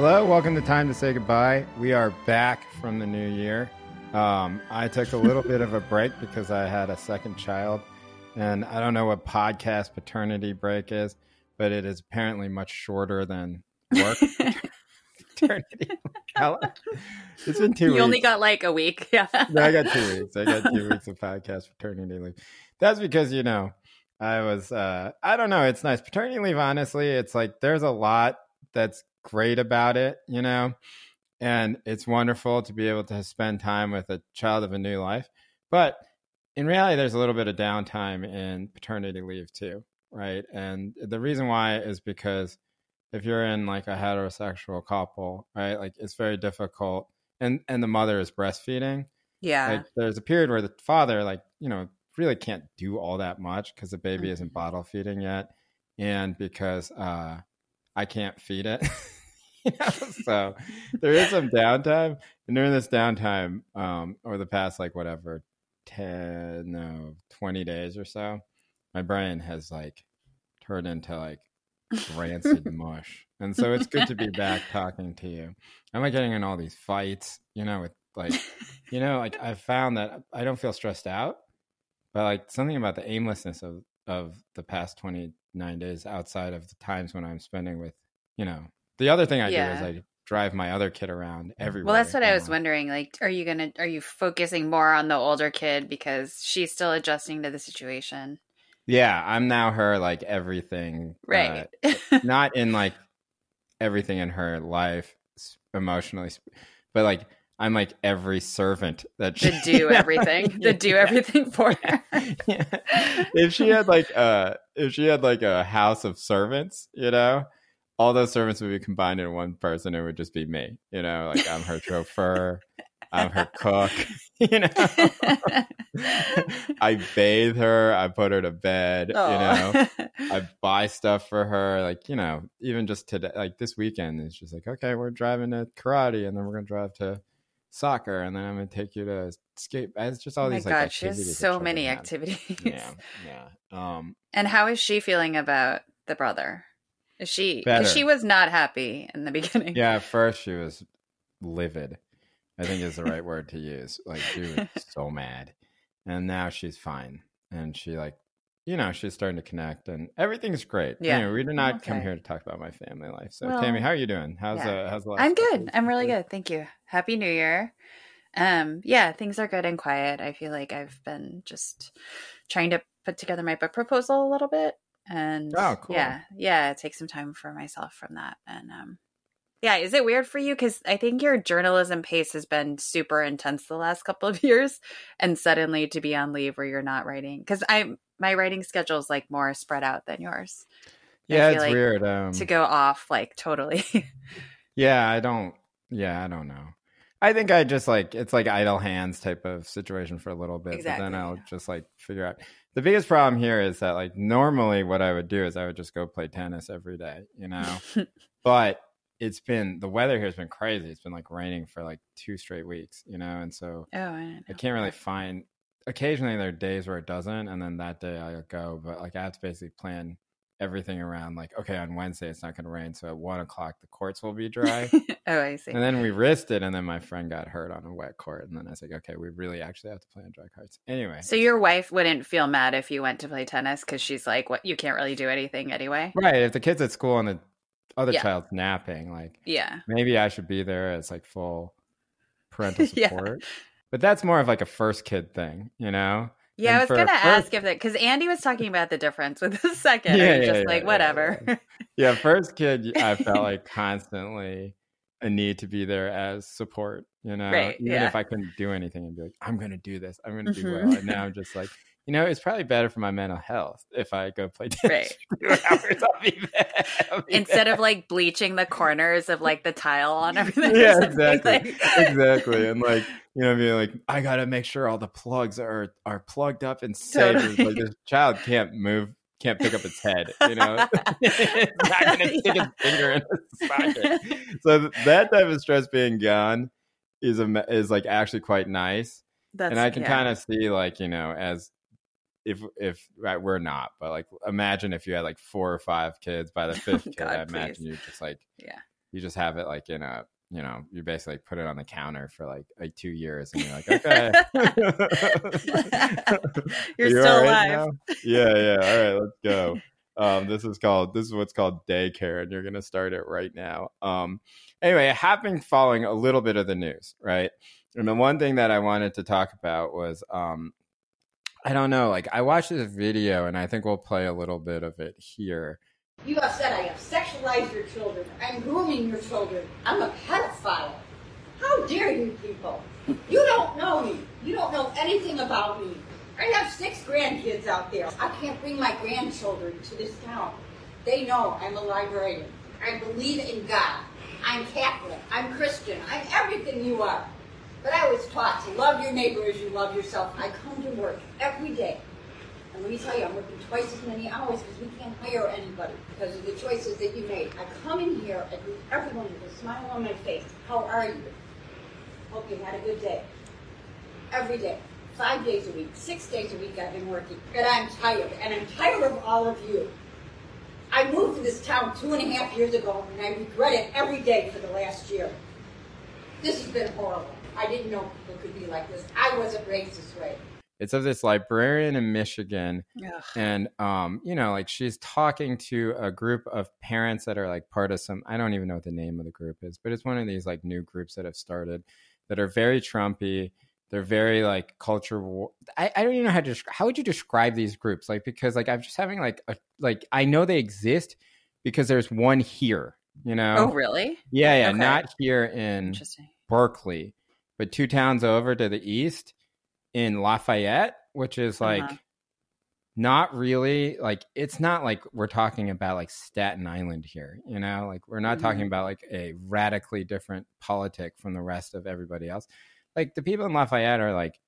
Hello, welcome to Time to Say Goodbye. We are back from the new year. Um, I took a little bit of a break because I had a second child, and I don't know what podcast paternity break is, but it is apparently much shorter than work paternity. It's been two you weeks. only got like a week. Yeah. No, I got two weeks. I got two weeks of podcast paternity leave. That's because you know I was. uh I don't know. It's nice paternity leave. Honestly, it's like there's a lot that's great about it. You know, and it's wonderful to be able to spend time with a child of a new life. But in reality, there's a little bit of downtime in paternity leave too, right? And the reason why is because if you're in like a heterosexual couple, right, like it's very difficult, and and the mother is breastfeeding Yeah. like there's a period where the father like you know really can't do all that much because the baby isn't Mhm. bottle feeding yet and because uh i can't feed it so there is some downtime and during this downtime um over the past like whatever 10 no 20 days or so my brain has like turned into like rancid mush. And so it's good to be back talking to you. I'm like getting in all these fights you know with like you know like i found that i don't feel stressed out but like something about the aimlessness of of the past 29 days outside of the times when i'm spending with you know the other thing i Yeah. do is i drive my other kid around everywhere well, that's what I was wondering. Like, are you gonna are you focusing more on the older kid because she's still adjusting to the situation? yeah i'm now her like everything uh, Right. not in like everything in her life emotionally but like i'm like every servant that to do everything. To do everything for her. yeah. If she had like a if she had like a house of servants, you know, all those servants would be combined in one person. It would just be me, you know, like I'm her chauffeur, I'm her cook, you know. I bathe her, I put her to bed, you know. I buy stuff for her, like you know, even just today, like this weekend, it's just like, okay, we're driving to karate, and then we're gonna drive to soccer, and then I'm gonna take you to skate. It's just all oh my these like god, she activities. has so many activities. Yeah, yeah. Um, And how is she feeling about the brother? She Better. she was not happy in the beginning. yeah. At first, she was livid. I think is the right word to use. Like she was so mad, and now she's fine, and she like. You know, she's starting to connect, and everything's great. Yeah. Anyway, we did not come here to talk about my family life. So, Well, Tammy, how are you doing? How's yeah. uh, how's the last I'm good. I'm really good. Thank you. Happy New Year. Um, yeah, things are good and quiet. I feel like I've been just trying to put together my book proposal a little bit. And Oh, cool. yeah, yeah, take some time for myself from that. And um yeah, is it weird for you? Because I think your journalism pace has been super intense the last couple of years, and suddenly to be on leave where you're not writing. Because I'm my writing schedule is like more spread out than yours. Yeah, it's like weird. Um, to go off like totally. yeah, I don't. Yeah, I don't know. I think I just like it's like idle hands type of situation for a little bit, but then I'll yeah. just like figure out. The biggest problem here is that like normally what I would do is I would just go play tennis every day, you know. but it's been the weather here has been crazy. It's been like raining for like two straight weeks, you know, and so oh, I know. I can't really find. Occasionally there are days where it doesn't, and then that day I'll go. But like I have to basically plan everything around like okay on Wednesday it's not going to rain, so at one o'clock the courts will be oh, dry. oh, I see. And then we risked it, and then my friend got hurt on a wet court, and then I was like, okay, we really actually have to play on dry courts. Anyway, So your wife wouldn't feel mad if you went to play tennis because she's like, "What? You can't really do anything anyway." right, if the kid's at school and the other Yeah. child's napping, like Yeah, maybe I should be there as like full parental Yeah. support. But that's more of like a first kid thing, you know? Yeah. And I was gonna ask if that because Andy was talking about the difference with the second. Yeah, Yeah, just yeah, like yeah, whatever. yeah. First kid, I felt like constantly a need to be there as support, you know? Right, Even if I couldn't do anything, I'd be like, I'm going to do this. I'm going to do Mhm. well. And now I'm just like, you know, it's probably better for my mental health if I go play tennis Right. hours. I'll be. I'll be Instead there. of like bleaching the corners of like the tile on everything. yeah, exactly, like- exactly, and like you know, being like, I gotta make sure all the plugs are are plugged up and safe. Totally. Like this child can't move, can't pick up its head. You know, it's not gonna stick Yeah. its finger in the socket. So that type of stress being gone is a is like actually quite nice, That's, and I can yeah. kind of see like you know as. If if right, we're not, but like imagine if you had like four or five kids by the fifth kid, God, I imagine please. you're just like Yeah. you just have it like in a you know, you basically put it on the counter for like like two years, and you're like, okay, you're you still alive. Now? Yeah, yeah. All right, let's go. Um, this is called this is what's called daycare, and you're gonna start it right now. Um, anyway, I have been following a little bit of the news, right? And the one thing that I wanted to talk about was, um, I don't know, like I watched this video, and I think we'll play a little bit of it here. You have said I have sexualized your children. I'm grooming your children. I'm a pedophile. How dare you people? You don't know me. You don't know anything about me. I have six grandkids out there. I can't bring my grandchildren to this town. They know I'm a librarian. I believe in God. I'm Catholic. I'm Christian. I'm everything you are. But I was taught to love your neighbor as you love yourself. I come to work every day and let me tell you, I'm working twice as many hours because we can't hire anybody because of the choices that you made. I come in here, I greet everyone with a smile on my face. How are you? Hope you had a good day. Every day. Five days a week, six days a week I've been working. And I'm tired. And I'm tired of all of you. I moved to this town two and a half years ago and I regret it every day for the last year. This has been horrible. I didn't know people could be like this. I wasn't raised this way. It's of this librarian in Michigan, Ugh. and um, you know, like she's talking to a group of parents that are like part of some. I don't even know what the name of the group is, but it's one of these like new groups that have started that are very Trumpy. They're very like culture. War- I, I don't even know how to. How would you describe these groups? Like because like I'm just having like a like I know they exist because there's one here. You know? Oh really? Yeah, yeah. Okay. Not here in Berkeley, but two towns over to the east in Lafayette, which is like uh-huh. not really like it's not like we're talking about like Staten Island here, you know? Like we're not mm-hmm. talking about like a radically different politic from the rest of everybody else. Like the people in Lafayette are like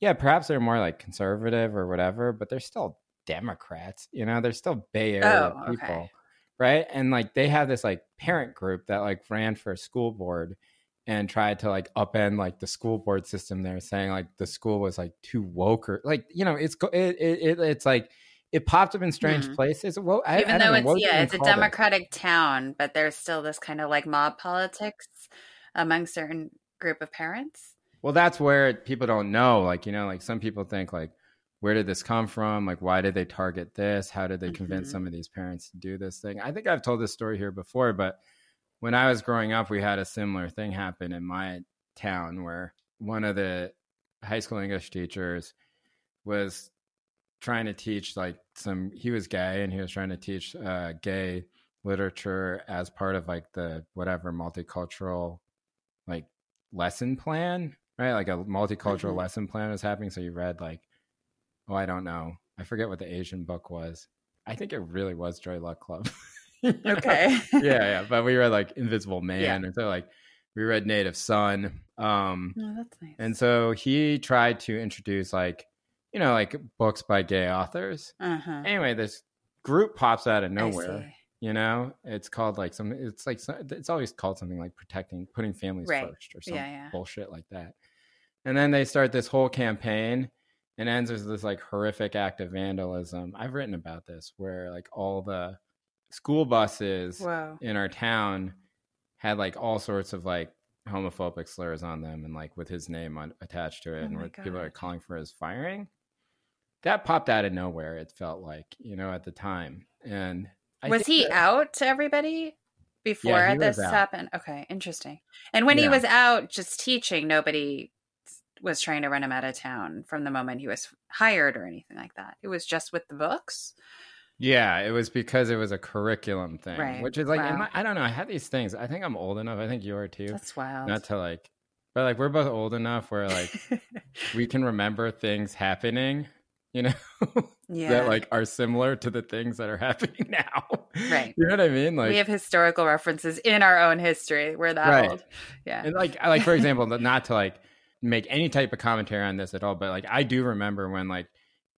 yeah, perhaps they're more like conservative or whatever, but they're still Democrats, you know? They're still Bay Area oh, people. Okay. Right? And like they have this like parent group that like ran for a school board and tried to like upend like the school board system there, saying like the school was like too woke or like you know it's it, it, it's like it popped up in strange mm-hmm. places. Well, I, even I though know, it's yeah, it's a democratic it? town, but there's still this kind of like mob politics among certain group of parents. Well, that's where people don't know. Like you know, like some people think like, where did this come from? Like, why did they target this? How did they convince mm-hmm. some of these parents to do this thing? I think I've told this story here before, but when I was growing up, we had a similar thing happen in my town where one of the high school English teachers was trying to teach like some he was gay and he was trying to teach uh, gay literature as part of like the whatever multicultural like lesson plan right? Like a multicultural mm-hmm. lesson plan was happening. So you read like oh i don't know. I forget what the asian book was. I think it really was joy luck club okay. yeah, yeah. But we read like Invisible Man, yeah. and so like we read Native Son. Um, oh, that's nice. And so he tried to introduce like you know like books by gay authors. Uh-huh. Anyway, this group pops out of nowhere. You know, it's called like some. It's like it's always called something like protecting, putting families right. first, or some yeah, yeah. bullshit like that. And then they start this whole campaign and ends with this like horrific act of vandalism. I've written about this where like all the school buses wow. in our town had like all sorts of like homophobic slurs on them and like with his name on, attached to it oh and people are calling for his firing. That popped out of nowhere it felt like you know at the time. And I was he that, out to everybody before yeah, this happened? Okay interesting. And when yeah. he was out just teaching nobody was trying to run him out of town from the moment he was hired or anything like that. It was just with the books yeah, it was because it was a curriculum thing, right. which is like wow. my, I don't know. I had these things. I think I'm old enough. I think you are too. That's wild. Not to like, but like we're both old enough where like we can remember things happening. You know, yeah. that like are similar to the things that are happening now. Right. You know what I mean? Like we have historical references in our own history. We're that right. old. Yeah. And like, like for example, not to like make any type of commentary on this at all, but like I do remember when like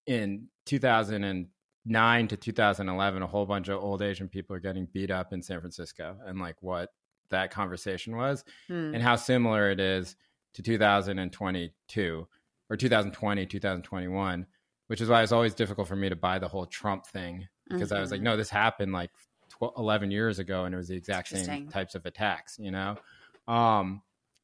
in 2000 and 2009 to 2011 a whole bunch of old asian people are getting beat up in san francisco and like what that conversation was hmm. and how similar it is to 2022 or 2020 2021 which is why it's always difficult for me to buy the whole trump thing because mm-hmm. i was like mm-hmm. no this happened like 12, 11 years ago and it was the exact same types of attacks, you know? Um,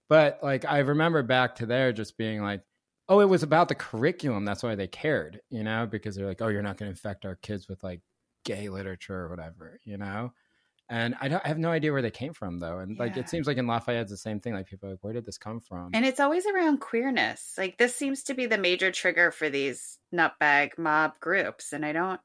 but like I remember back to there just being like, oh, it was about the curriculum. That's why they cared, you know, because they're like, oh, you're not going to infect our kids with like gay literature or whatever, you know? And I, don't, I have no idea where they came from though. And like, it seems like in Lafayette, it's the same thing. Like people are like, where did this come from? And it's always around queerness. Like this seems to be the major trigger for these nutbag mob groups. And I don't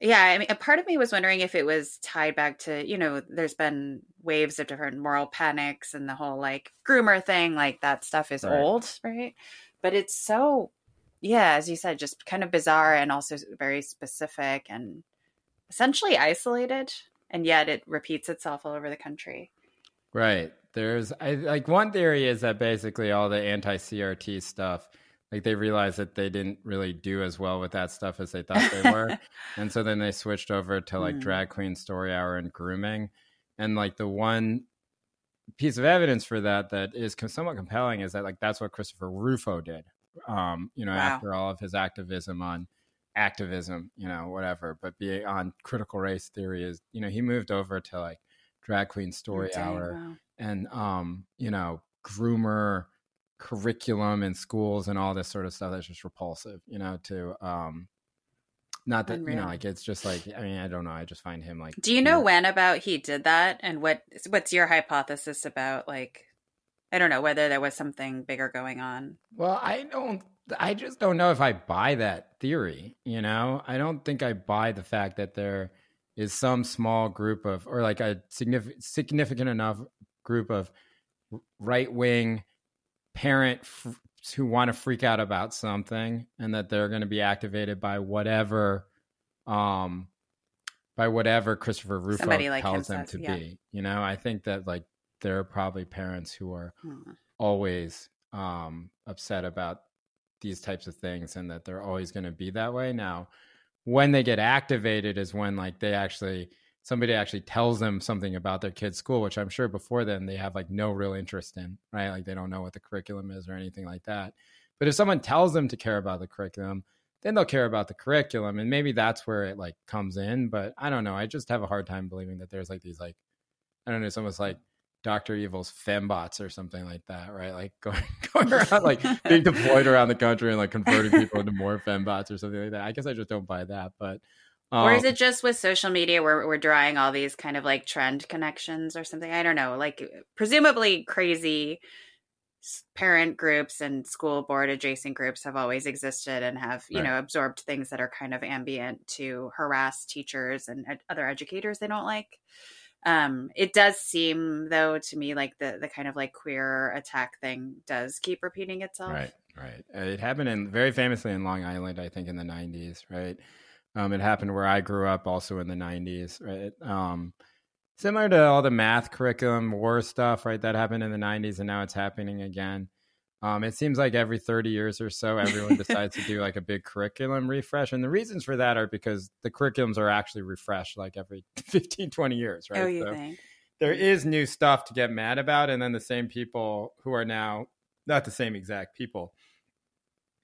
yeah, I mean a part of me was wondering if it was tied back to, you know, there's been waves of different moral panics and the whole like groomer thing, like that stuff is Right. old, right? But it's so yeah, as you said, just kind of bizarre and also very specific and essentially isolated. And yet it repeats itself all over the country. Right. There's I like one theory is that basically all the anti CRT stuff, like they realized that they didn't really do as well with that stuff as they thought they were. and so then they switched over to like Hmm. drag queen story hour and grooming. And like the one piece of evidence for that that is somewhat compelling is that like that's what Christopher Rufo did. Um, you know, Wow. after all of his activism on activism, you know, whatever, but being on critical race theory is, you know, he moved over to like drag queen story Dang, hour wow. and um you know groomer curriculum in schools and all this sort of stuff that's just repulsive you know to um not that you know like it's just like i mean i don't know i just find him like Do you know weird. when about he did that and what what's your hypothesis about like I don't know whether there was something bigger going on. well i don't i just don't know if i buy that theory you know i don't think i buy the fact that there is some small group of or like a significant significant enough group of right wing parent f- who want to freak out about something and that they're going to be activated by whatever um by whatever Christopher Rufo Somebody like tells them says, to yeah. be. You know, I think that like there are probably parents who are Hmm. always um upset about these types of things and that they're always going to be that way now when they get activated is when like they actually somebody actually tells them something about their kid's school which i'm sure before then they have like no real interest in right like they don't know what the curriculum is or anything like that but if someone tells them to care about the curriculum then they'll care about the curriculum and maybe that's where it like comes in but i don't know i just have a hard time believing that there's like these like i don't know it's almost like Doctor Evil's fembots or something like that, right? Like going going around like being deployed around the country and like converting people into more fembots or something like that. I guess I just don't buy that, but um, or is it just with social media where we're drawing all these kind of like trend connections or something? I don't know. Like presumably crazy parent groups and school board adjacent groups have always existed and have, you Right. know, absorbed things that are kind of ambient to harass teachers and ed- other educators they don't like. Um, it does seem though to me like the the kind of like queer attack thing does keep repeating itself. Right, right. Uh, It happened in very famously in Long Island, I think, in the '90s. Right. Um, it happened where I grew up, also in the '90s. Right. Um, similar to all the math curriculum war stuff, right? That happened in the '90s, and now it's happening again. Um, it seems like every 30 years or so, everyone decides to do like a big curriculum refresh. And the reasons for that are because the curriculums are actually refreshed like every 15, 20 years, right? Oh, you So- think? there is new stuff to get mad about and then the same people who are now not the same exact people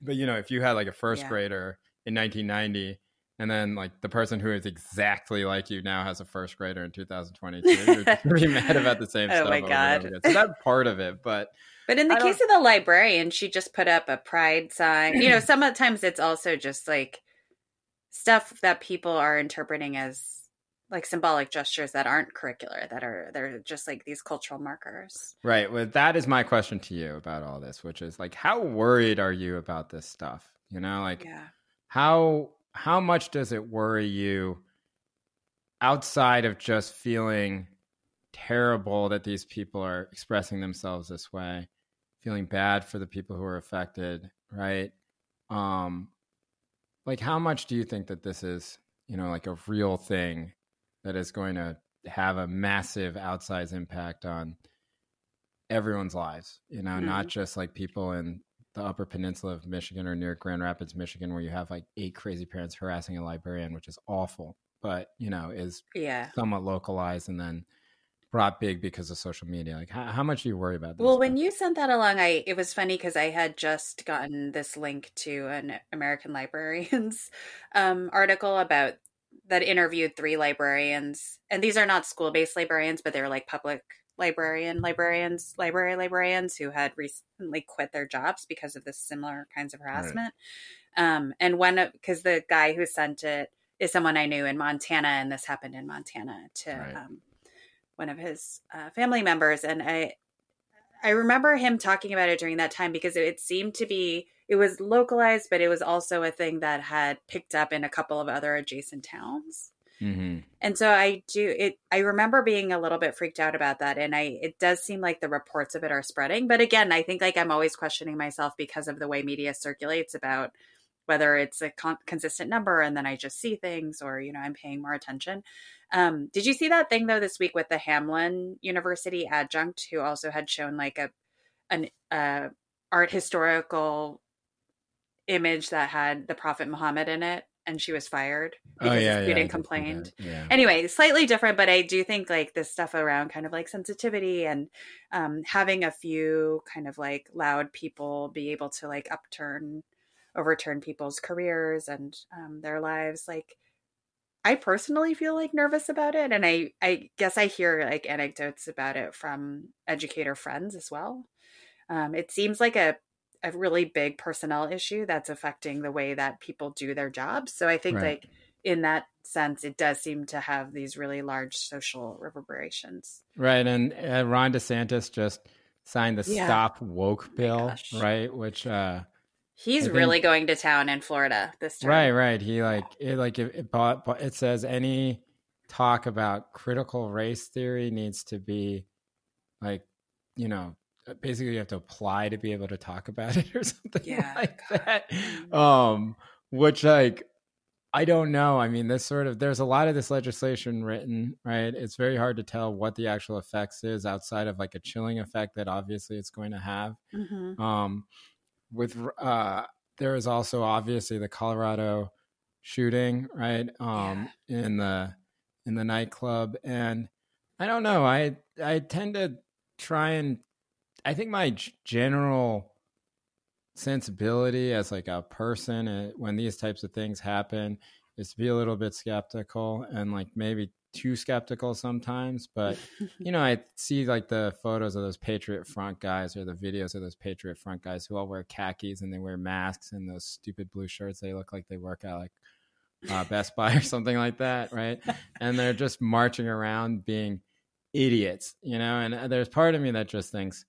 but you know if you had like a first Yeah. grader in 1990 and then like the person who is exactly like you now has a first grader in 2022 you're gonna be mad about the same oh stuff. Oh stuff my God. so that's part of it but But in the I don't- case of the librarian, she just put up a pride sign. You know, sometimes it's also just like stuff that people are interpreting as like symbolic gestures that aren't curricular, that are they're just like these cultural markers. right well that is my question to you about all this which is like how worried are you about this stuff you know like Yeah. how how much does it worry you outside of just feeling terrible that these people are expressing themselves this way feeling bad for the people who are affected right? Um like how much do you think that this is you know like a real thing that is going to have a massive outsized impact on everyone's lives you know not just like people in the upper peninsula of michigan or near grand rapids michigan where you have like eight crazy parents harassing a librarian which is awful but you know is Yeah. somewhat localized and then brought big because of social media like how, how much do you worry about this Well, when you sent that along, I it was funny because I had just gotten this link to an American Librarians um, article about that interviewed three librarians, and these are not school based librarians, but they're like public librarian librarians, library librarians who had recently quit their jobs because of this similar kinds of harassment. Right. Um, and one because the guy who sent it is someone I knew in Montana, and this happened in Montana to right. um, one of his uh, family members, and I I remember him talking about it during that time because it, it seemed to be it was localized, but it was also a thing that had picked up in a couple of other adjacent towns. Mm-hmm. And so I do it. I remember being a little bit freaked out about that, and I it does seem like the reports of it are spreading. But again, I think like I'm always questioning myself because of the way media circulates about whether it's a con- consistent number, and then I just see things, or you know I'm paying more attention. Um, did you see that thing though this week with the Hamline University adjunct who also had shown like a an uh, art historical image that had the Prophet Muhammad in it? And she was fired oh, because oh, yeah, the student yeah, complained. Yeah. Anyway, slightly different, but I do think like this stuff around kind of like sensitivity and um, having a few kind of like loud people be able to like upturn, overturn people's careers and um, their lives. Like, I personally feel like nervous about it, and I I guess I hear like anecdotes about it from educator friends as well. Um, it seems like a a really big personnel issue that's affecting the way that people do their jobs. So I think right. like in that sense, it does seem to have these really large social reverberations. Right, and uh, Ron DeSantis just signed the yeah. Stop Woke bill, right? Which uh, he's think, really going to town in Florida this time. Right, right. He like it, like it, it, it says any talk about critical race theory needs to be like you know basically you have to apply to be able to talk about it or something yeah, like God. that. Mm-hmm. Um, which like I don't know. I mean, this sort of there's a lot of this legislation written, right? It's very hard to tell what the actual effects is outside of like a chilling effect that obviously it's going to have. Mm-hmm. Um, with uh, there is also obviously the Colorado shooting, right? Um, yeah. in the in the nightclub, and I don't know. I I tend to try and I think my general sensibility as like a person uh, when these types of things happen is to be a little bit skeptical and like maybe too skeptical sometimes but you know i see like the photos of those patriot front guys or the videos of those patriot front guys who all wear khakis and they wear masks and those stupid blue shirts they look like they work at like uh, best buy or something like that right? And they're just marching around being idiots you know? And uh, there's part of me that just thinks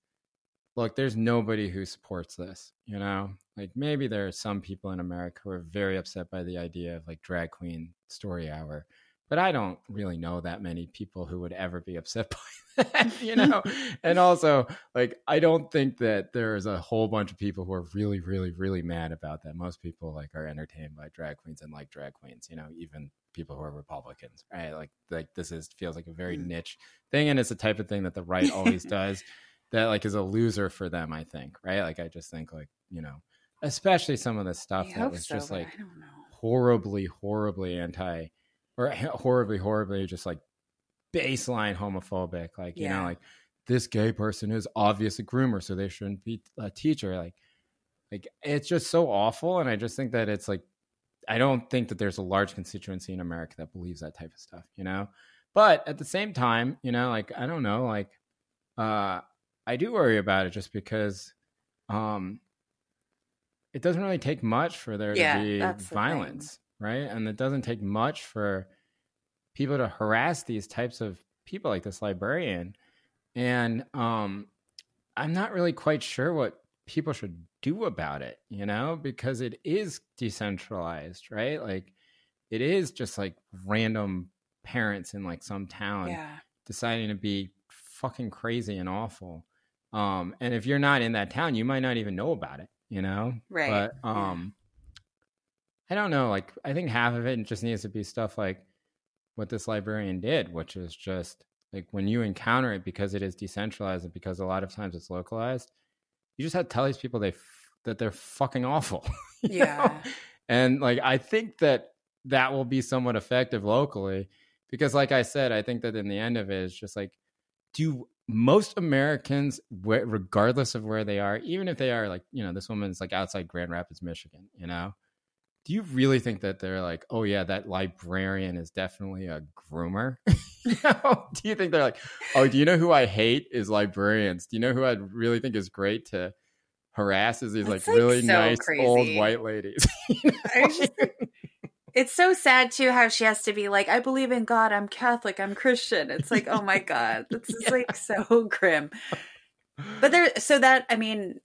look, there's nobody who supports this, you know? Like maybe there are some people in America who are very upset by the idea of like drag queen story hour, but I don't really know that many people who would ever be upset by that, you know? and also, like, I don't think that there's a whole bunch of people who are really, really, really mad about that. Most people like are entertained by drag queens and like drag queens, you know, even people who are Republicans, right? Like, like this is feels like a very mm. niche thing, and it's the type of thing that the right always does that like is a loser for them. I think, right? Like I just think like you know, especially some of the stuff I that was so, just like horribly, horribly anti or horribly, horribly just like baseline homophobic. Like you know, like this gay person is obviously a groomer, so they shouldn't be a teacher. Like, like it's just so awful, and I just think that it's like I don't think that there's a large constituency in America that believes that type of stuff, you know. But at the same time, you know, like I don't know, like uh I do worry about it just because um, it doesn't really take much for there yeah, to be violence, right? And it doesn't take much for people to harass these types of people like this librarian. And um, I'm not really quite sure what people should do about it, you know, because it is decentralized, right? Like it is just like random parents in like some town yeah. deciding to be fucking crazy and awful. Um, and if you're not in that town, you might not even know about it, you know? Right. But um yeah. I don't know, like I think half of it just needs to be stuff like what this librarian did, which is just like when you encounter it because it is decentralized and because a lot of times it's localized, you just have to tell these people they f- that they're fucking awful. yeah. Know? And like I think that that will be somewhat effective locally because like I said, I think that in the end of it is just like do most Americans, regardless of where they are, even if they are like, you know, this woman's like outside Grand Rapids, Michigan, you know, do you really think that they're like, oh yeah, that librarian is definitely a groomer? do you think they're like, oh, do you know who I hate is librarians? Do you know who I really think is great to harass is these like, like, really so nice crazy. old white ladies? You know? Just- it's so sad too how she has to be like, I believe in God, I'm Catholic, I'm Christian. It's like, oh my God, this is like so grim. But there, so that, I mean,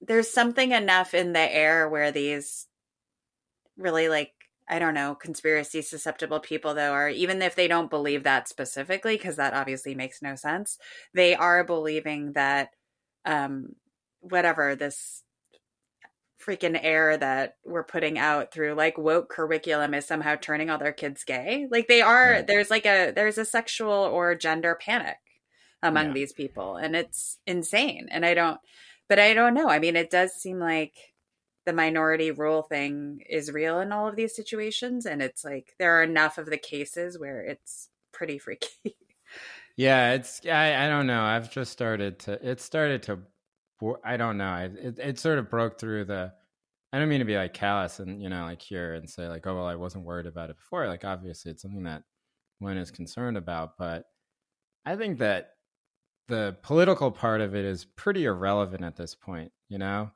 there's something enough in the air where these really like, I don't know, conspiracy susceptible people, though, are even if they don't believe that specifically, because that obviously makes no sense, they are believing that, um, whatever this freaking air that we're putting out through like woke curriculum is somehow turning all their kids gay. Like they are Right. there's like a there's a sexual or gender panic among Yeah. these people and it's insane. And I don't but I don't know. I mean it does seem like the minority rule thing is real in all of these situations and it's like there are enough of the cases where it's pretty freaky. Yeah, it's I, I don't know. I've just started to it started to I don't know. I, it it sort of broke through the I don't mean to be like callous and you know like here and say like oh well I wasn't worried about it before. Like obviously it's something that one is concerned about, but I think that the political part of it is pretty irrelevant at this point, you know?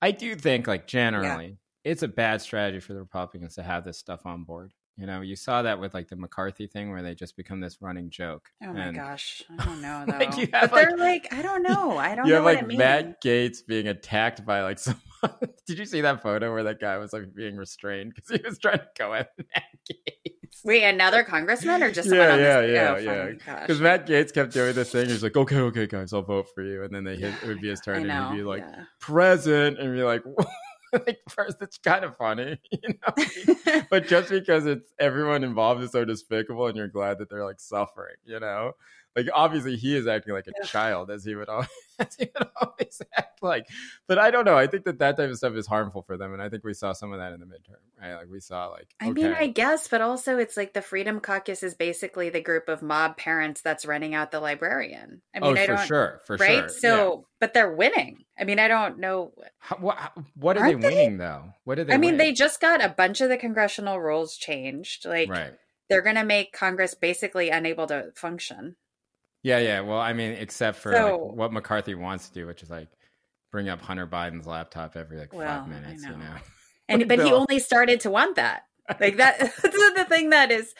I do think like generally it's a bad strategy for the Republicans to have this stuff on board. You know, you saw that with like the McCarthy thing where they just become this running joke. Oh my And- gosh. I don't know though. Like, you have, but they're like, I don't know. I don't you know have what like it means. Matt Gaetz being attacked by like someone. Did you see that photo where that guy was like being restrained because he was trying to go at Matt Gaetz? Wait, another congressman or just Yeah, yeah, yeah, oh, yeah. Because Matt Gaetz kept doing this thing. He's like, okay, okay, guys, I'll vote for you. And then they hit, it would be his turn, and he'd be like, yeah. present, and be like, like first, it's kind of funny, you know. but just because it's everyone involved is so despicable, and you're glad that they're like suffering, you know. Like obviously he is acting like a Yeah. child as he would always, as he would always act like. But I don't know. I think that that type of stuff is harmful for them, and I think we saw some of that in the midterm. Right? Like we saw like I mean. I guess, but also it's like the Freedom Caucus is basically the group of mob parents that's running out the librarian. I oh, mean, oh I for don't sure, for right. sure. Right? So, yeah. but they're winning. I mean, I don't know. How, what, what are they they? winning though? What did they? I mean, win? they just got a bunch of the congressional rules changed. Like right. they're going to make Congress basically unable to function. Yeah, yeah. Well, I mean, except for So- like what McCarthy wants to do, which is like bring up Hunter Biden's laptop every like Well, five minutes. You know. know. And but he only started to want that. Like that that's the thing that is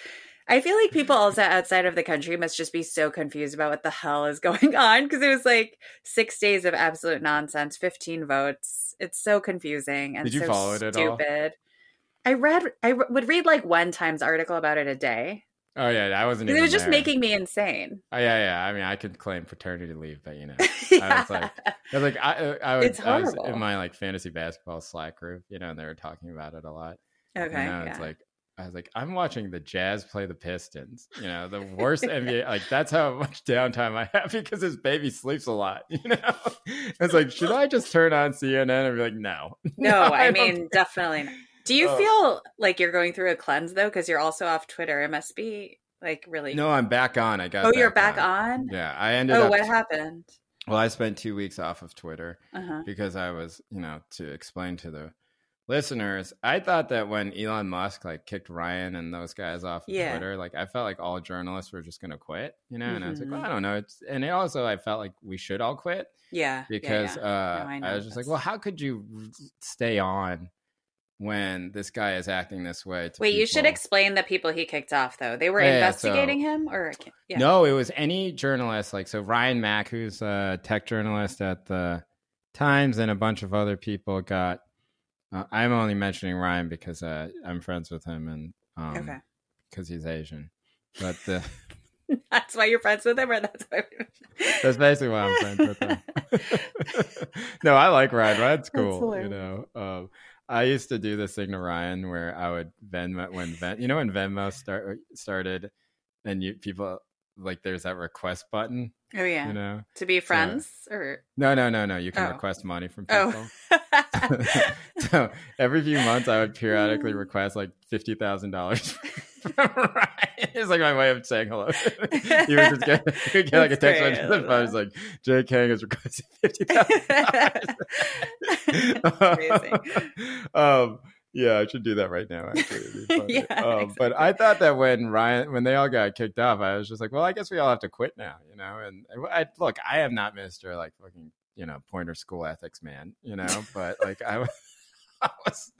I feel like people also outside of the country must just be so confused about what the hell is going on because it was like 6 days of absolute nonsense, 15 votes. It's so confusing and Did you so follow it at all? stupid. I read I would read like one Times article about it a day. Oh yeah, I wasn't. It was just there. making me insane. Oh yeah, yeah. I mean, I could claim paternity leave, but you know, I was like, I was like, I, uh, I, was, I was in my like fantasy basketball Slack group, you know, and they were talking about it a lot. okay. You know, yeah. it's like. I was like, I'm watching the Jazz play the Pistons. You know, the worst NBA. Like that's how much downtime I have because his baby sleeps a lot. You know, it's like, should I just turn on CNN and be like, no, No, I, don't mean definitely not. Do you Oh. feel like you're going through a cleanse though? Because you're also off Twitter. It must be like really. No, I'm back on. I got. oh, you're back on. Yeah, I ended Oh, up. what happened? Well, I spent two weeks off of Twitter Uh huh. because I was, you know, to explain to the listeners, I thought that when Elon Musk like kicked Ryan and those guys off of Yeah. Twitter, like I felt like all journalists were just going to quit, you know. And I was like, well, I don't know. It's and it also I felt like we should all quit Yeah. because yeah, yeah. uh, No, I I, was just like, well, how could you stay on when this guy is acting this way? To Wait, you should explain the people he kicked off though. They were Yeah, investigating him, or yeah. No, it was any journalist. Like so, Ryan Mac, who's a tech journalist at the Times, and a bunch of other people got. Uh, I'm only mentioning Ryan because uh, I'm friends with him, and um, Okay. because he's Asian. But the, That's why you're friends with him, or that's why. that's basically why I'm friends with him. no, I like Ryan. Ryan's cool. You know, um, I used to do this thing to Ryan where I would Venmo when Ven, you know when Venmo start started, and you people like there's that request button. oh yeah. You know, To be friends, or No, no, no, no. You can Oh. request money from oh. people. oh. so every few months, I would periodically mm. request like fifty thousand dollars Ryan. It's like my way of saying hello. you would just get, you get like a text message I on the phone. It's like Jay Kang has requested fifty thousand dollars. Um, Yeah, I should do that right now. Actually, It'd be funny. Yeah, um, but I thought that when Ryan, when they all got kicked off, I was just like, well, I guess we all have to quit now, you know. And I look, I am not Mister like fucking, you know, Poynter School ethics man, you know. But like, I, I was,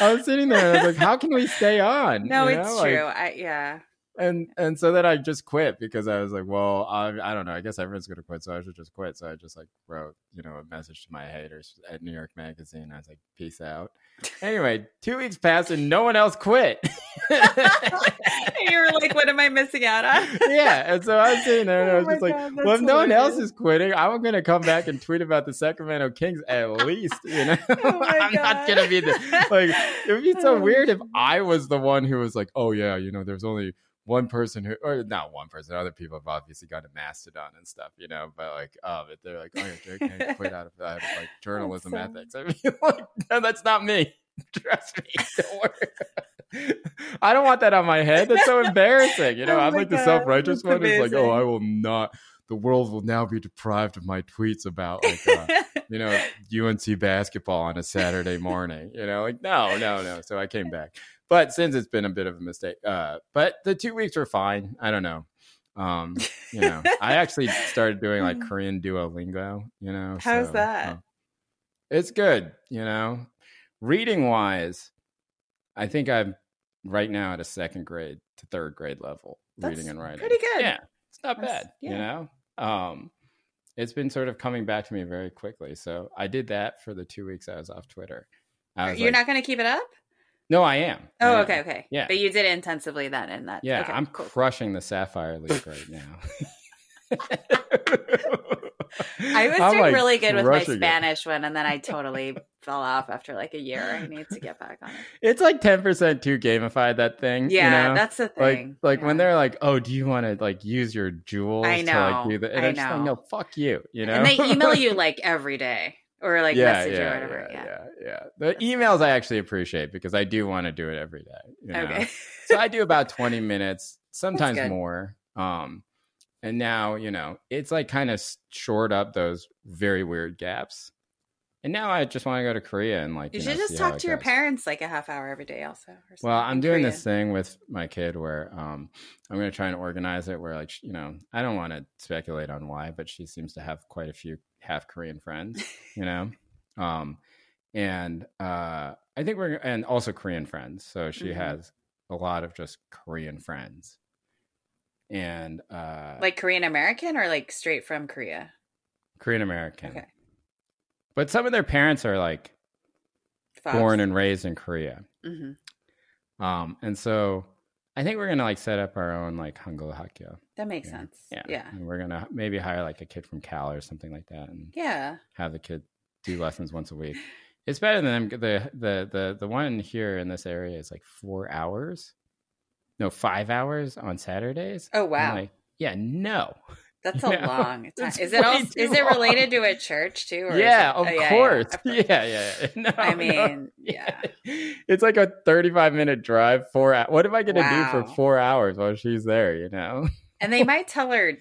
I was sitting there and I was like, how can we stay on? No, you it's? Like, true. I yeah. And and so then I just quit because I was like, well, I, I don't know. I guess everyone's gonna quit, so I should just quit. So I just like wrote, you know, a message to my haters at New York Magazine. I was like, peace out. Anyway, two weeks passed and no one else quit. you were like, what am I missing out on? yeah, and so I was sitting there and I Oh was my just like, well, if no one else is quitting, I'm gonna come back and tweet about the Sacramento Kings at least. You know, Oh I'm not gonna be the like. It would be so weird if I was the one who was like, oh yeah, you know, there's only one person who, or not one person, other people have obviously gone to Mastodon and stuff, you know, but like, oh, but they're like, oh, yeah, Jake can't quit out of, out of like journalism ethics. I mean, like, no, that's not me. Trust me. Don't worry. I don't want that on my head. That's so embarrassing. You know, Oh I'm like the self righteous one. It's like, oh. I will not. The world will now be deprived of my tweets about like, uh, you know, UNC basketball on a Saturday morning. You know, like no, no, no. So I came back, but since it's been a bit of a mistake, uh, but the two weeks were fine. I don't know. Um, you know, I actually started doing like Korean Duolingo. You know, How's so, that? uh, it's good. You know, reading wise, I think I'm right now at a second grade to third grade level That's reading and writing. pretty good. Yeah, it's not That's- bad. You know, um, it's been sort of coming back to me very quickly. So I did that for the two weeks I was off Twitter. Was You're like, not going to keep it up? No, I am. Oh, I Oh, am. okay, okay. Yeah. But you did it intensively then in that. Yeah, okay, I'm cool. crushing the Sapphire League right now. I was I'm, doing like, really good with my crushing it. Spanish one, and then I totally fell off after like a year. I need to get back on it. It's like ten percent too gamified. That thing. you Yeah, know? that's the thing. like when Yeah. they're like, "Oh, do you want to like use your jewels I to know, like do the?" And I I'm just like, know. "No, fuck you," you know. and they email you like every day or like yeah, message yeah, or whatever. yeah, Yeah. yeah. The emails I actually appreciate because I do want to do it every day. You know? Okay. so I do about 20 minutes, sometimes more. Um, and now, you know, it's like kind of shored up those very weird gaps. And now I just want to go to Korea and like, You you, should know, just talk to your goes. parents like a half hour every day, also. or Well, I'm doing Korean. this thing with my kid where um, I'm going to try and organize it where, like, you know, I don't want to speculate on why, but she seems to have quite a few half Korean friends, you know? Um, and uh, I think we're, and also Korean friends. So she Mhm. has a lot of just Korean friends. And uh, Like Korean American or like straight from Korea? Korean American. Okay. But some of their parents are like born and raised in Korea. hmm Um, and so I think we're gonna like set up our own like Hangul Hakyo. That makes sense. Yeah. Yeah. And we're gonna maybe hire like a kid from Cal or something like that and Yeah. have the kid do lessons once a week. It's better than them. The the the the one here in this area is like four hours. No, five hours on Saturdays. Oh wow, like, yeah, no. that's you a know, long time. it's Is it also, is it long. related to a church too? Or Yeah, it- of oh, yeah, yeah, course. of Yeah, yeah, yeah. No, I no. mean, yeah. It's like a 35 minute drive, four hours. What am I going to do for four hours while she's there, you know? And they might tell her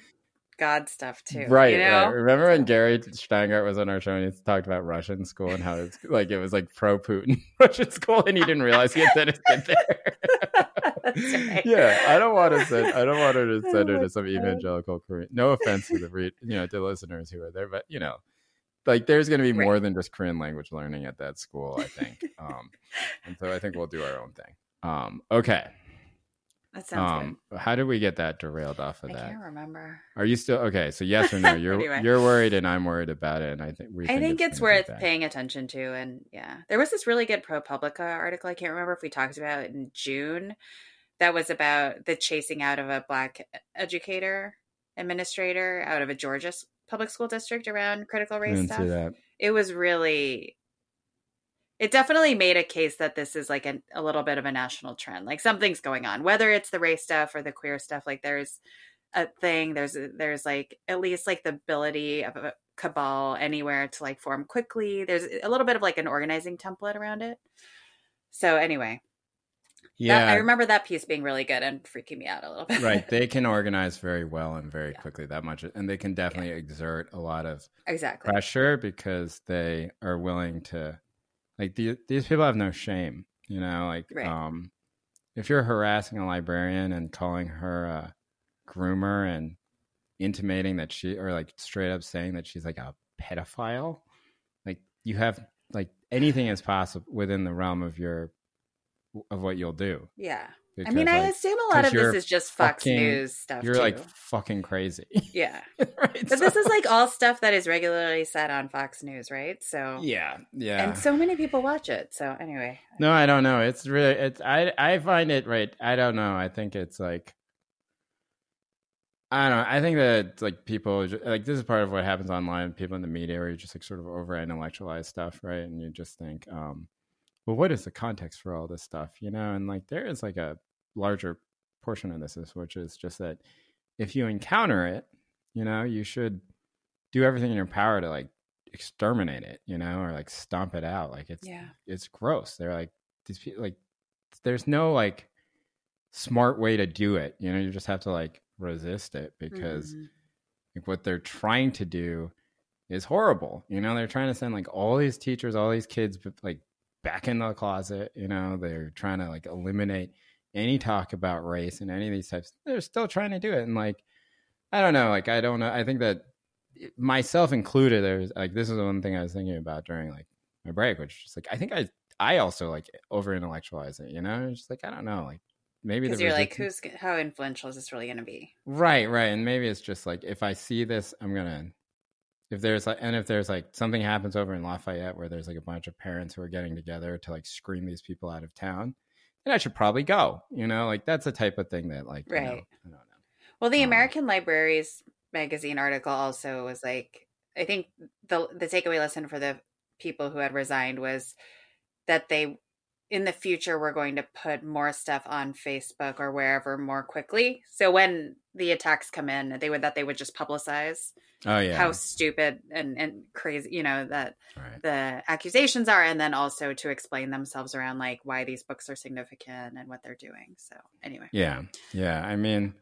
God stuff too. right, You know? right. Remember when Gary Shteyngart was on our show and he talked about Russian school and how it's like it was like pro Putin Russian school and he didn't realize he had sent his kid there. Right. Yeah, I don't want to send. I don't want her to Oh send her to some evangelical Korean. No offense to the read, you know, to listeners who are there, but you know, like there's going to be Right. more than just Korean language learning at that school. I think, um, and so I think we'll do our own thing. Um, okay. That sounds Um, how did we get that derailed off of. I that? can't remember. Are you still okay? So yes or no? You're Anyway. you're worried, and I'm worried about it, and I think we. I think it's gonna worth paying attention to. And yeah, there was this really good ProPublica article. I can't remember if we talked about it in June. That was about the chasing out of a black educator administrator out of a Georgia public school district around critical race stuff. It was really. It definitely made a case that this is like a, a little bit of a national trend. Like something's going on, whether it's the race stuff or the queer stuff. Like there's a thing. There's there's like at least like the ability of a cabal anywhere to like form quickly. There's a little bit of like an organizing template around it. So anyway, Yeah, that, I remember that piece being really good and freaking me out a little bit. right. They can organize very well and very Yeah. quickly. That much, and they can definitely exert a lot of exactly. pressure because they are willing to like the, these people have no shame, you know. Like, Right. um, if you're harassing a librarian and calling her a groomer and intimating that she, or like straight up saying that she's like a pedophile, like you have like anything is possible within the realm of your of what you'll do. Yeah. I Because, mean, I assume a lot of this is just Fox fucking- News stuff. you're too. like fucking crazy. yeah. right? But this is like all stuff that is regularly said on Fox News, right? So yeah, yeah. and so many people watch it. So anyway, No, I don't know. It's really it's I I find it right. I don't know. I think it's like I don't know. I think that like people like this is part of what happens online. People in the media are just like sort of over intellectualize stuff, right? And you just think, um, well, what is the context for all this stuff, you know? And like there is like a larger portion of this is which is just that if you encounter it, you know, you should do everything in your power to like exterminate it, you know, or like stomp it out. Like it's yeah. it's gross. They're like these people like there's no like smart way to do it. You know, you just have to like resist it because Mhm. like what they're trying to do is horrible. You know, they're trying to send like all these teachers, all these kids like back in the closet, you know, they're trying to like eliminate any talk about race and any of these types. They're still trying to do it and like I don't know, like I don't know. I think that myself included there's like this is one thing I was thinking about during like my break, which is like I think I I also like over intellectualize it, you know? It's just like I don't know, like maybe Because the you're like, who's how influential is this really going to be? Right, right. And maybe it's just like if I see this, I'm gonna if there's like and if there's like something happens over in Lafayette where there's like a bunch of parents who are getting together to like scream these people out of town, then I should probably go. You know, like that's the type of thing that like you know, Right. I don't know. Well, the Um, American Libraries magazine article also was like, I think the the takeaway lesson for the people who had resigned was that they in the future were going to put more stuff on Facebook or wherever more quickly. So when the attacks come in, they would that they would just publicize Oh yeah. how stupid and and crazy, you know, that right. the accusations are and then also to explain themselves around like why these books are significant and what they're doing. So anyway. Yeah. Yeah. I mean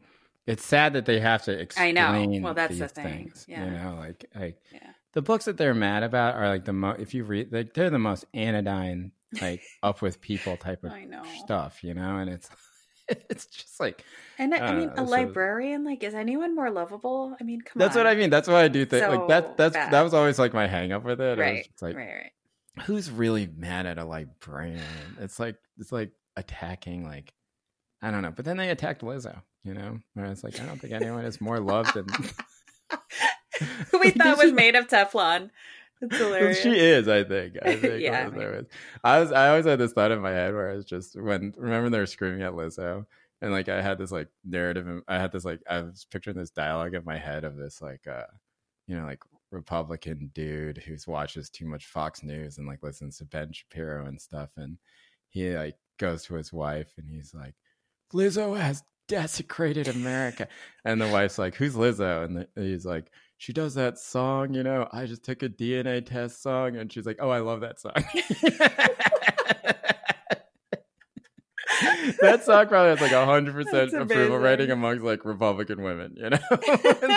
it's sad that they have to explain I know. Well, that's the thing. things. Yeah. You know, like like Yeah. the books that they're mad about are like the most if you read like they're the most anodyne, like up with people type of stuff, you know, and it's it's just like And I, I mean, know, a this is- librarian, like, is anyone more lovable? I mean, come on. that's on. what I mean. That's what I do think. like that So that's bad. that was always like my hang up with it. Right, like right, right. who's really mad at a librarian? It's like it's like attacking like I don't know. But then they attacked Lizzo, you know? Where it's like I don't think anyone is more loved than Who we thought was made of Teflon. It's hilarious. She is, I think. I think Yeah, maybe. I was I always had this thought in my head where I was just when remember they were screaming at Lizzo and like I had this like narrative I had this like I was picturing this dialogue in my head of this like uh you know like Republican dude who's watches too much Fox News and like listens to Ben Shapiro and stuff and he like goes to his wife and he's like Lizzo has desecrated America and the wife's like who's Lizzo and the, he's like she does that song, you know, I just took a DNA test song. And she's like, oh, I love that song. that song probably has like a hundred percent approval rating amongst like Republican women, you know?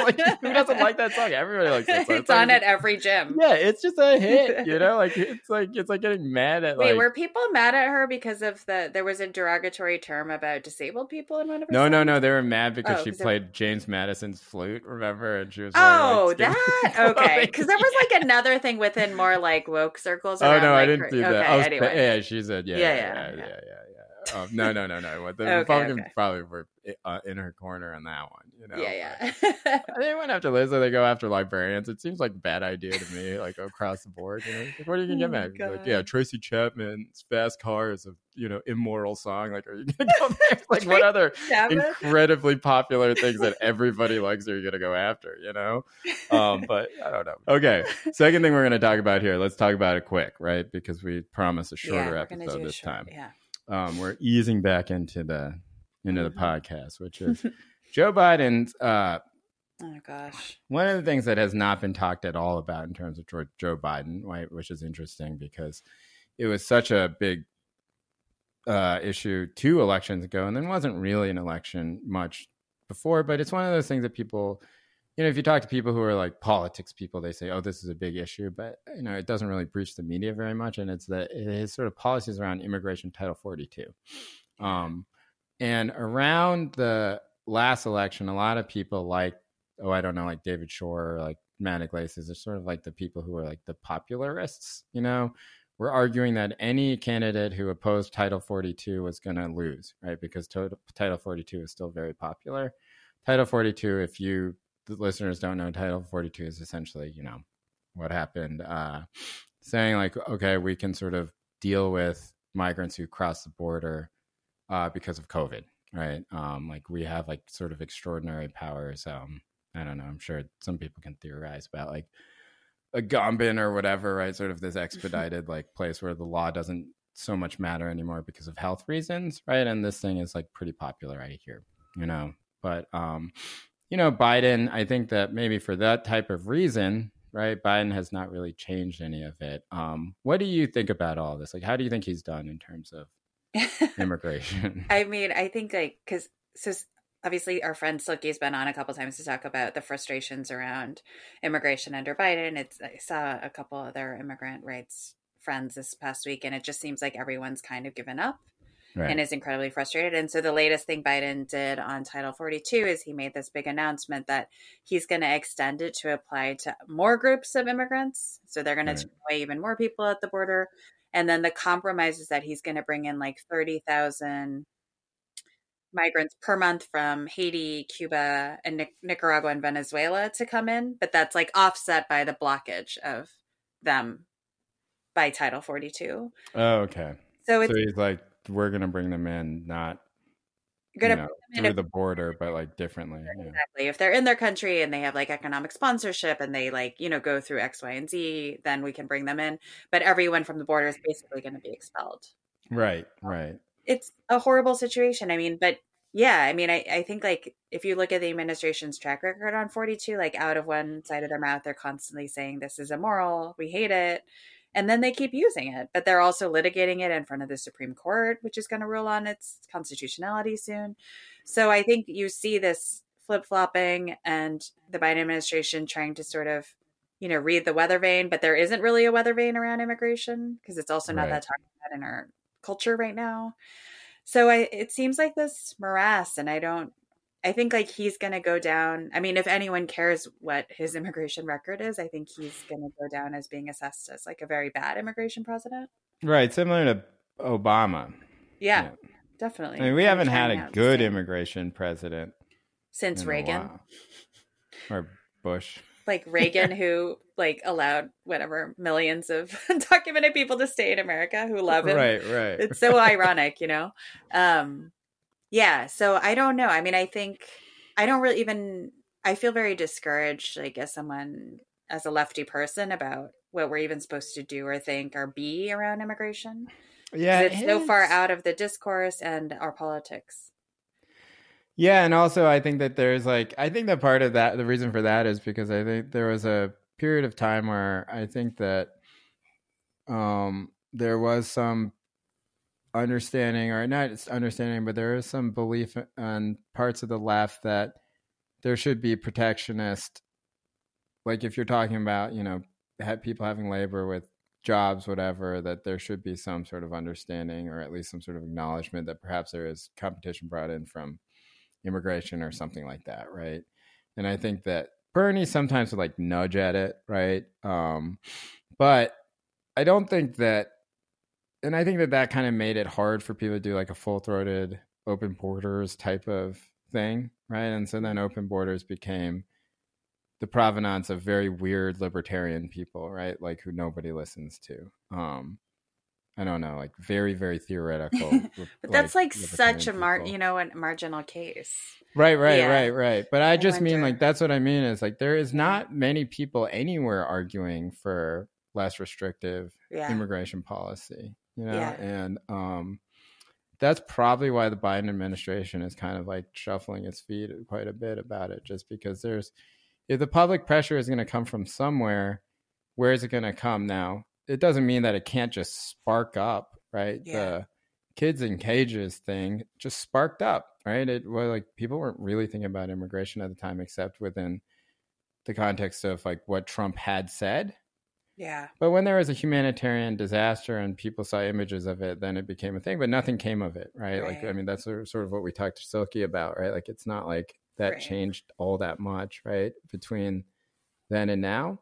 Like, who doesn't like that song? Everybody likes that song. it's like- on at every gym. Yeah, it's just a hit, you know? Like it's like it's like getting mad at Wait, like were people mad at her because of the there was a derogatory term about disabled people in one of her no, no, songs? no. They were mad because Oh, she 'cause they- played James Madison's flute. Remember? And she was. Oh, like, skinny- that okay. Because there was like another thing within more like woke circles. Oh around, no, I didn't her- do that. Okay, was, anyway. yeah, she said, yeah, Yeah, yeah, yeah, yeah, yeah, yeah. Yeah. yeah. Um, no, no, no, no. What The Okay, Republicans okay. probably were uh, in her corner on that one. You know, yeah, yeah. They went after Lizzo. They go after librarians. It seems like a bad idea to me, like across the board. You know, like, what are you gonna Oh get my mad? Like, yeah, Tracy Chapman's "Fast Car" is a you know immoral song. Like, are you gonna go? Like, what other Chapman? incredibly popular things that everybody likes are you gonna go after? You know, um, but I don't know. Okay, second thing we're gonna talk about here. Let's talk about it quick, right? Because we promised a shorter we're episode this short- time Yeah. Um, we're easing back into the into the Mhm. podcast, which is Joe Biden's uh, Oh gosh. one of the things that has not been talked at all about in terms of Joe Joe Biden, right? Which is interesting because it was such a big uh, issue two elections ago, and then wasn't really an election much before. But it's one of those things that people you know, if you talk to people who are like politics people, they say, "Oh, this is a big issue," but you know, it doesn't really breach the media very much, and it's that his sort of policies around immigration, Title Forty Two, um, and around the last election, a lot of people like, oh, I don't know, like David Shor, or like Matt Yglesias, are sort of like the people who are like the popularists, you know. We're arguing that any candidate who opposed Title 42 was going to lose, right? Because Title 42 is still very popular. Title 42, if you the listeners don't know, Title 42 is essentially, you know, what happened, uh, saying like, okay, we can sort of deal with migrants who cross the border uh, because of COVID, right? Um, like we have like sort of extraordinary powers. Um, I don't know. I'm sure some people can theorize about like Agamben or whatever, right? Sort of this expedited like place where the law doesn't so much matter anymore because of health reasons, right? And this thing is like pretty popular right here, you know. But um, you know, Biden, I think that maybe for that type of reason, right, Biden has not really changed any of it. Um, what do you think about all this? Like, how do you think he's done in terms of immigration? I mean, I think like because so obviously our friend Silky's been on a couple times to talk about the frustrations around immigration under Biden. It's I saw a couple of other immigrant rights friends this past week, and it just seems like everyone's kind of given up right. and is incredibly frustrated. And so the latest thing Biden did on Title 42 is he made this big announcement that he's going to extend it to apply to more groups of immigrants. So they're going right. to take away even more people at the border. And then the compromise is that he's going to bring in like 30,000 migrants per month from Haiti, Cuba, and Nic- Nicaragua and Venezuela to come in, but that's like offset by the blockage of them by Title 42. Oh, okay. So, so he's like, we're gonna bring them in, not you know, through the border, but like differently. Exactly. Yeah. If they're in their country and they have like economic sponsorship and they like you know go through X, Y, and Z, then we can bring them in. But everyone from the border is basically going to be expelled. Right. Right. It's a horrible situation. I mean, but yeah, I mean, I, I think like if you look at the administration's track record on 42, like out of one side of their mouth, they're constantly saying this is immoral, we hate it and then they keep using it but they're also litigating it in front of the supreme court which is going to rule on its constitutionality soon so i think you see this flip-flopping and the biden administration trying to sort of you know read the weather vane but there isn't really a weather vane around immigration because it's also not right. that talked about in our culture right now so I, it seems like this morass and i don't I think like he's going to go down. I mean, if anyone cares what his immigration record is, I think he's going to go down as being assessed as like a very bad immigration president. Right, similar to Obama. Yeah, yeah. definitely. I mean, we haven't had a good immigration president since Reagan or Bush. Like Reagan, who like allowed whatever millions of undocumented people to stay in America who love him. Right, right. It's so ironic, you know. Um, yeah, so I don't know. I mean, I think I don't really even I feel very discouraged like as someone as a lefty person about what we're even supposed to do or think or be around immigration. Yeah, it's it so far out of the discourse and our politics. Yeah, and also I think that there's like I think that part of that the reason for that is because I think there was a period of time where I think that um there was some understanding or not understanding but there is some belief on parts of the left that there should be protectionist like if you're talking about you know people having labor with jobs whatever that there should be some sort of understanding or at least some sort of acknowledgement that perhaps there is competition brought in from immigration or something like that right? And i think that bernie sometimes would like nudge at it right? Um but i don't think that and I think that that kind of made it hard for people to do like a full throated open borders type of thing, right? And so then open borders became the provenance of very weird libertarian people, right? Like who nobody listens to. Um, I don't know, like very, very theoretical. but like, that's like such a mar, you know, a marginal case. Right, right, yeah. right, right. But I, I just mean like that's what I mean is like there is not many people anywhere arguing for less restrictive yeah. immigration policy you know, yeah. and um, that's probably why the Biden administration is kind of like shuffling its feet quite a bit about it, just because there's if the public pressure is going to come from somewhere, where is it going to come now? It doesn't mean that it can't just spark up, right? Yeah. The kids in cages thing just sparked up, right? It was like people weren't really thinking about immigration at the time, except within the context of like what Trump had said. Yeah. But when there was a humanitarian disaster and people saw images of it, then it became a thing. But nothing came of it, right? Like, I mean, that's sort of sort of what we talked to Silky about, right? Like, it's not like that Right. changed all that much, right? Between then and now.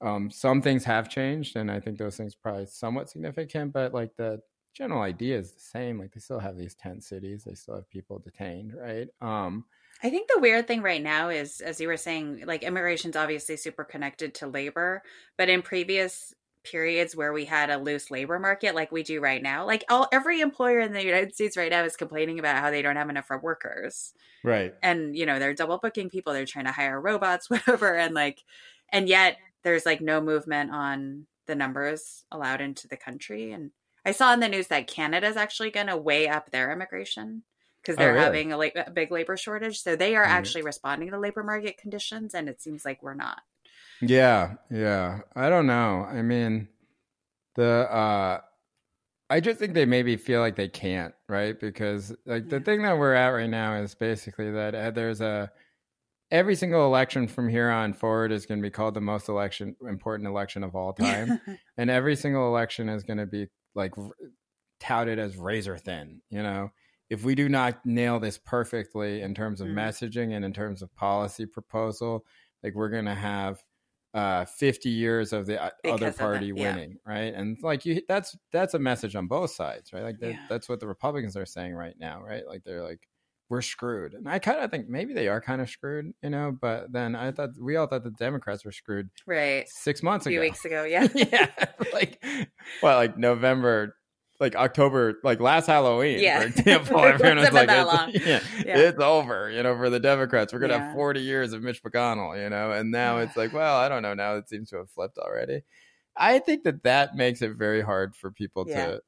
Um, some things have changed, and I think those things are probably somewhat significant, but like the general idea is the same. Like, they still have these tent cities, they still have people detained, right? Um, I think the weird thing right now is, as you were saying, like immigration's obviously super connected to labor, but in previous periods where we had a loose labor market, like we do right now, like all every employer in the United States right now is complaining about how they don't have enough workers, right. and you know they're double booking people, they're trying to hire robots, whatever, and like, and yet there's like no movement on the numbers allowed into the country, and I saw in the news that Canada's actually going to weigh up their immigration because Oh, they're really? having a, la- a big labor shortage. So they are Mhm. actually responding to labor market conditions, and it seems like we're not. Yeah, yeah. I don't know. I mean, the uh I just think they maybe feel like they can't, right? Because like the thing that we're at right now is basically that uh, there's a every single election from here on forward is going to be called the most election important election of all time, and every single election is going to be like touted as razor thin, you know. If we do not nail this perfectly in terms of Mm. messaging and in terms of policy proposal, like we're going to have uh 50 years of the Because other of that, party yeah. winning right and like you that's that's a message on both sides right like Yeah. that's what the republicans are saying right now right like they're like we're screwed and i kind of think maybe they are kind of screwed you know but then i thought we all thought the democrats were screwed right. six months A few ago weeks ago, yeah. yeah like well like november like october like last halloween Yeah. for example everyone was like it's, yeah, Yeah. it's over you know for the democrats we're gonna Yeah. have 40 years of mitch mcconnell you know and now it's like well i don't know now it seems to have flipped already i think that that makes it very hard for people to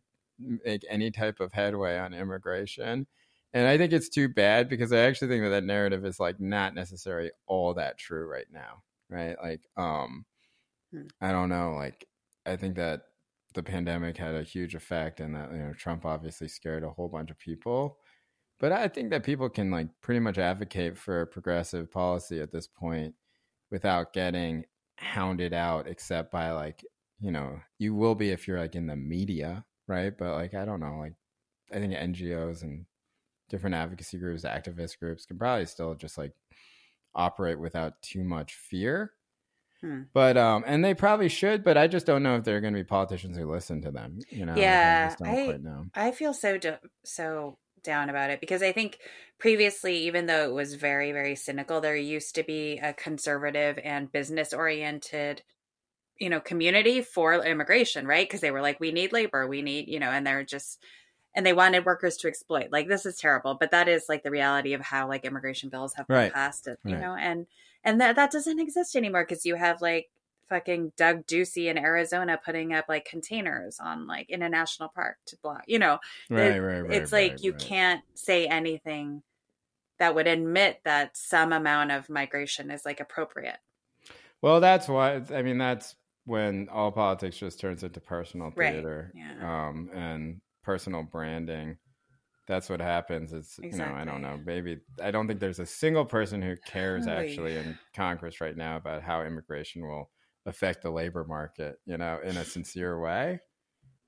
make any type of headway on immigration and i think it's too bad because i actually think that that narrative is like not necessarily all that true right now right like um Hmm. i don't know like i think that the pandemic had a huge effect and that you know trump obviously scared a whole bunch of people. But i think that people can like pretty much advocate for progressive policy at this point without getting hounded out except by like you know you will be if you're like in the media right? But like i don't know like i think ngos and different advocacy groups activist groups can probably still just like operate without too much fear Hmm. but um and they probably should but i just don't know if there are going to be politicians who listen to them you know Yeah, i I- I feel so d- so down about it because I think previously, even though it was very very cynical, there used to be a conservative and business oriented, you know, community for immigration, right? Because they were like, we need labor, we need, you know, and they're just and they wanted workers to exploit. Like this is terrible, but that is like the reality of how like immigration bills have been Right. passed, you Right. know, and and that that doesn't exist anymore because you have like fucking Doug Ducey in Arizona putting up like containers on like in a national park to block, you know, right it- right right it's like right, you right. can't say anything that would admit that some amount of migration is like appropriate. well that's why i mean that's when all politics just turns into personal Right, theater yeah. um and personal branding that's what happens it's you know i don't know maybe i don't think there's a single person who cares Oy. actually in congress right now about how immigration will affect the labor market you know in a sincere way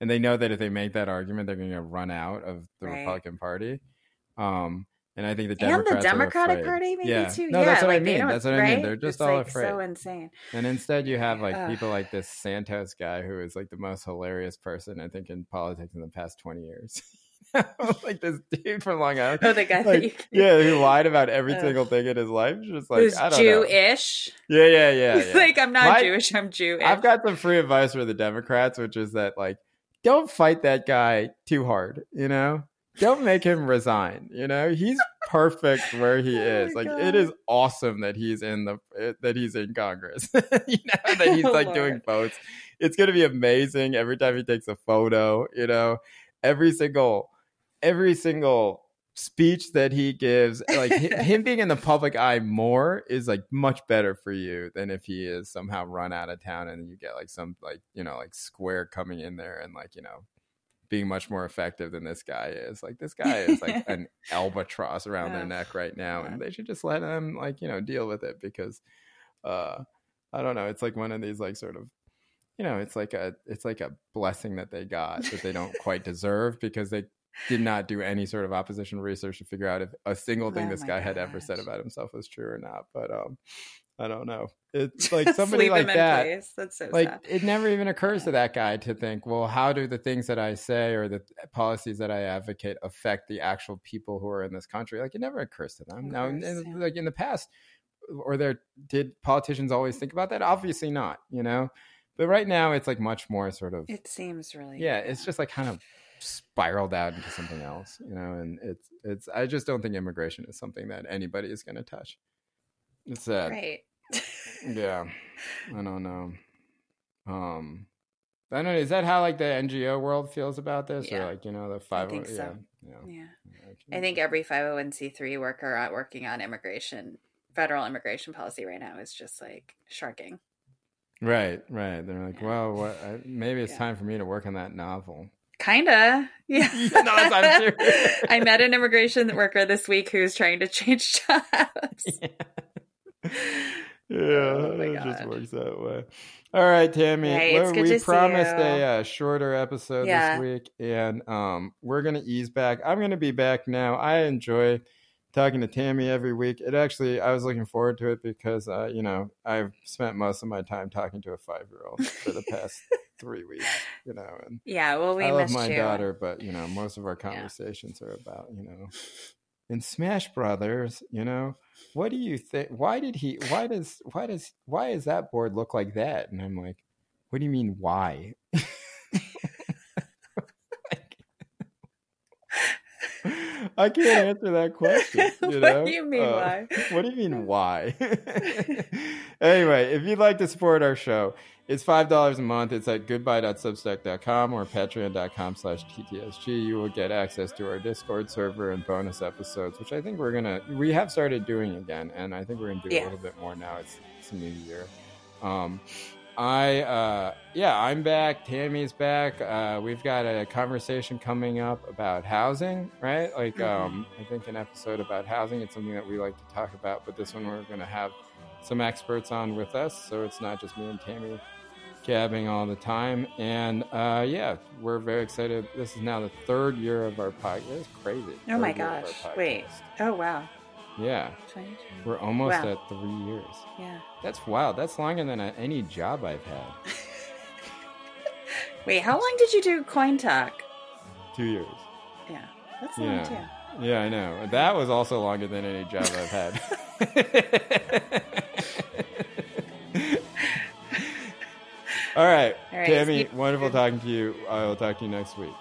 and they know that if they make that argument they're going to run out of the Right. republican party um and i think the and the Democratic. Party, maybe yeah. too. no yeah, that's what like i mean. That's what I mean. They're just It's, all like, afraid So insane. and instead, you have like Ugh. people like this Santos guy who is like the most hilarious person I think in politics in the past twenty years. like this dude from Long Island. Oh, the guy that you yeah, who lied about every Ugh. single thing in his life. Just like who's I don't know. Jewish. Yeah, yeah, yeah. He's yeah. like, I'm not My- Jewish. I'm Jewish. I've got some free advice for the Democrats, which is that like, don't fight that guy too hard. You know, don't make him resign. You know, he's perfect where he Oh is. Like, God. it is awesome that he's in the eh, that he's in Congress. you know, that he's Oh, like doing votes. It's gonna be amazing every time he takes a photo. You know, every single every single speech that he gives like him being in the public eye more is like much better for you than if he is somehow run out of town and you get like some like you know like square coming in there and like you know being much more effective than this guy is like this guy is like an albatross around their neck right now yeah. and they should just let him like you know deal with it because uh, I don't know. It's like one of these like sort of, you know, it's like a it's like a blessing that they got that they don't quite deserve because they did not do any sort of opposition research to figure out if a single thing Oh this guy had ever said about himself was true or not. But um, I don't know. It's like somebody like him in that place. That's so like sad. it never even occurs to that guy to think well how do the things that i say or the policies that i advocate affect the actual people who are in this country like it never occurs to them now in- yeah. like in the past or there did politicians always think about that obviously not you know but right now it's like much more sort of It seems really yeah it's just like kind of spiraled out into something else you know and it's it's i just don't think immigration is something that anybody is going to touch it's sad right. yeah, I don't know. Um, I don't know. Is that how like the NGO world feels about this, Yeah. or like you know the five? think yeah, so. yeah. yeah. yeah. I think every 501c3 worker out working on immigration, federal immigration policy right now is just like sharking. Right, right. They're like, Yeah. well, what? I, maybe it's time for me to work on that novel. Kinda. Yeah. No, I'm serious. I met an immigration worker this week who's trying to change jobs. Yeah, Oh my it just works that way. All right, Tammy. Right, well, it's good we to see promised a uh, shorter episode Yeah. this week, and um, we're gonna ease back. I'm gonna be back now. I enjoy talking to Tammy every week. It actually, I was looking forward to it because, uh, you know, I've spent most of my time talking to a five year old for the past three weeks. You know, and Yeah, well, we I love my you. daughter, but you know, most of our Yeah. conversations are about, you know, in Smash Brothers, you know, what do you think? Why did he? Why does? Why does? Why does that board look like that? And I'm like, what do you mean? Why? I can't answer that question. You What know? do you mean, why? What do you mean why? anyway, if you'd like to support our show, it's five dollars a month. It's at goodbye.substack.com or patreon.com slash TTSG. You will get access to our Discord server and bonus episodes, which I think we're gonna we have started doing again, and I think we're gonna do a little bit more now. It's it's a new year. Um I uh yeah, I'm back. Tammy's back. Uh we've got a conversation coming up about housing, right? Like Mhm. um I think an episode about housing. It's something that we like to talk about, but this one we're gonna have some experts on with us, so it's not just me and Tammy gabbing all the time. And uh yeah, we're very excited. This is now the third year of our podcast. It's crazy. Oh my gosh. Wait. Oh, wow. Yeah. 22. We're almost Wow. at three years. Yeah. That's wild. That's longer than any job I've had. Wait, how long did you do Coin Talk? Two years. Yeah. That's long, Yeah. too. Yeah, I know. That was also longer than any job I've had. All right, All right, Tammy, wonderful talking to you. I will talk to you next week.